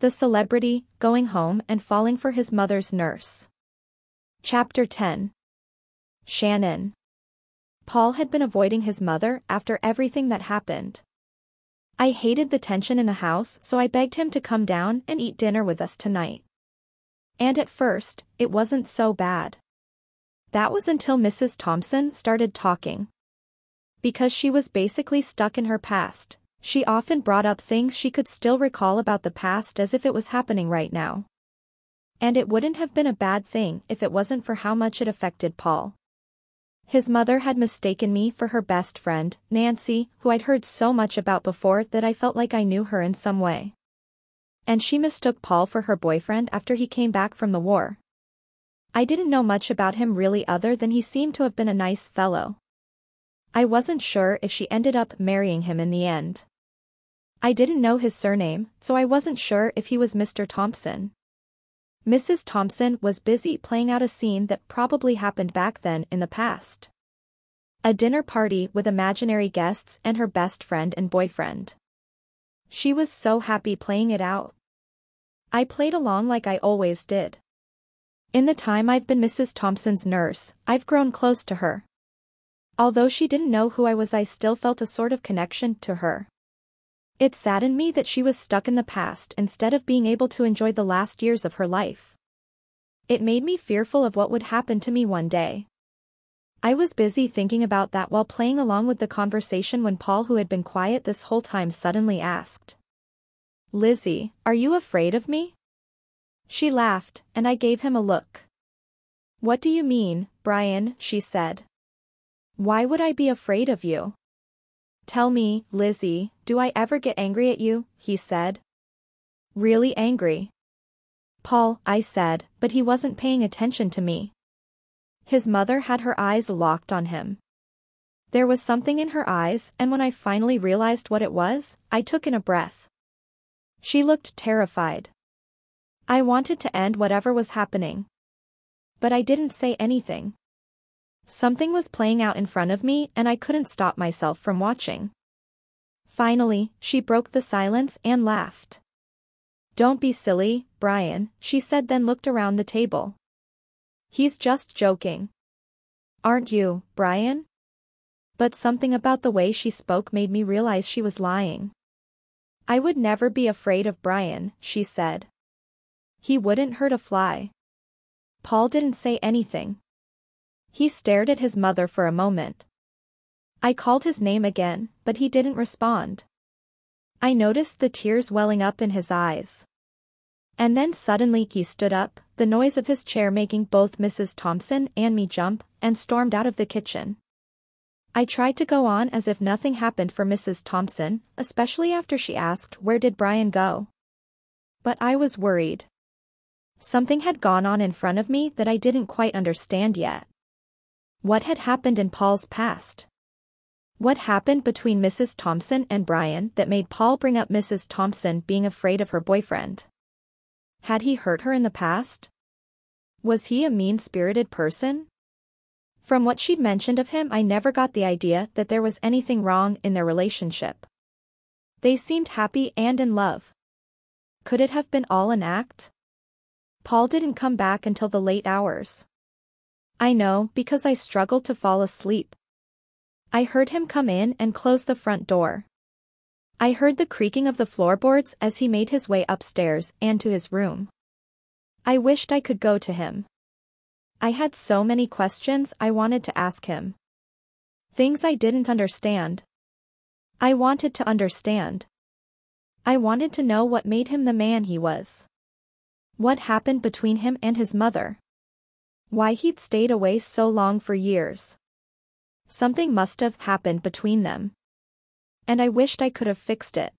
The celebrity, going home and falling for his mother's nurse. Chapter 10 Shannon. Paul had been avoiding his mother after everything that happened. I hated the tension in the house so I begged him to come down and eat dinner with us tonight. And at first, it wasn't so bad. That was until Mrs. Thompson started talking. Because she was basically stuck in her past, she often brought up things she could still recall about the past as if it was happening right now. And it wouldn't have been a bad thing if it wasn't for how much it affected Paul. His mother had mistaken me for her best friend, Nancy, who I'd heard so much about before that I felt like I knew her in some way. And she mistook Paul for her boyfriend after he came back from the war. I didn't know much about him really other than he seemed to have been a nice fellow. I wasn't sure if she ended up marrying him in the end. I didn't know his surname, so I wasn't sure if he was Mr. Thompson. Mrs. Thompson was busy playing out a scene that probably happened back then in the past. A dinner party with imaginary guests and her best friend and boyfriend. She was so happy playing it out. I played along like I always did. In the time I've been Mrs. Thompson's nurse, I've grown close to her. Although she didn't know who I was I still felt a sort of connection to her. It saddened me that she was stuck in the past instead of being able to enjoy the last years of her life. It made me fearful of what would happen to me one day. I was busy thinking about that while playing along with the conversation when Paul who had been quiet this whole time suddenly asked. Lizzie, are you afraid of me? She laughed, and I gave him a look. What do you mean, Brian, she said. Why would I be afraid of you? Tell me, Lizzie, do I ever get angry at you, he said. Really angry. Paul, I said, but he wasn't paying attention to me. His mother had her eyes locked on him. There was something in her eyes and when I finally realized what it was, I took in a breath. She looked terrified. I wanted to end whatever was happening. But I didn't say anything. Something was playing out in front of me and I couldn't stop myself from watching. Finally, she broke the silence and laughed. Don't be silly, Brian, she said then looked around the table. He's just joking. Aren't you, Brian? But something about the way she spoke made me realize she was lying. I would never be afraid of Brian, she said. He wouldn't hurt a fly. Paul didn't say anything. He stared at his mother for a moment. I called his name again, but he didn't respond. I noticed the tears welling up in his eyes. And then suddenly he stood up, the noise of his chair making both Mrs. Thompson and me jump, and stormed out of the kitchen. I tried to go on as if nothing happened for Mrs. Thompson, especially after she asked where did Brian go. But I was worried. Something had gone on in front of me that I didn't quite understand yet. What had happened in Paul's past? What happened between Mrs. Thompson and Brian that made Paul bring up Mrs. Thompson being afraid of her boyfriend? Had he hurt her in the past? Was he a mean-spirited person? From what she'd mentioned of him I never got the idea that there was anything wrong in their relationship. They seemed happy and in love. Could it have been all an act? Paul didn't come back until the late hours. I know because I struggled to fall asleep. I heard him come in and close the front door. I heard the creaking of the floorboards as he made his way upstairs and to his room. I wished I could go to him. I had so many questions I wanted to ask him. Things I didn't understand. I wanted to understand. I wanted to know what made him the man he was. What happened between him and his mother? Why he'd stayed away so long for years. Something must have happened between them. And I wished I could have fixed it.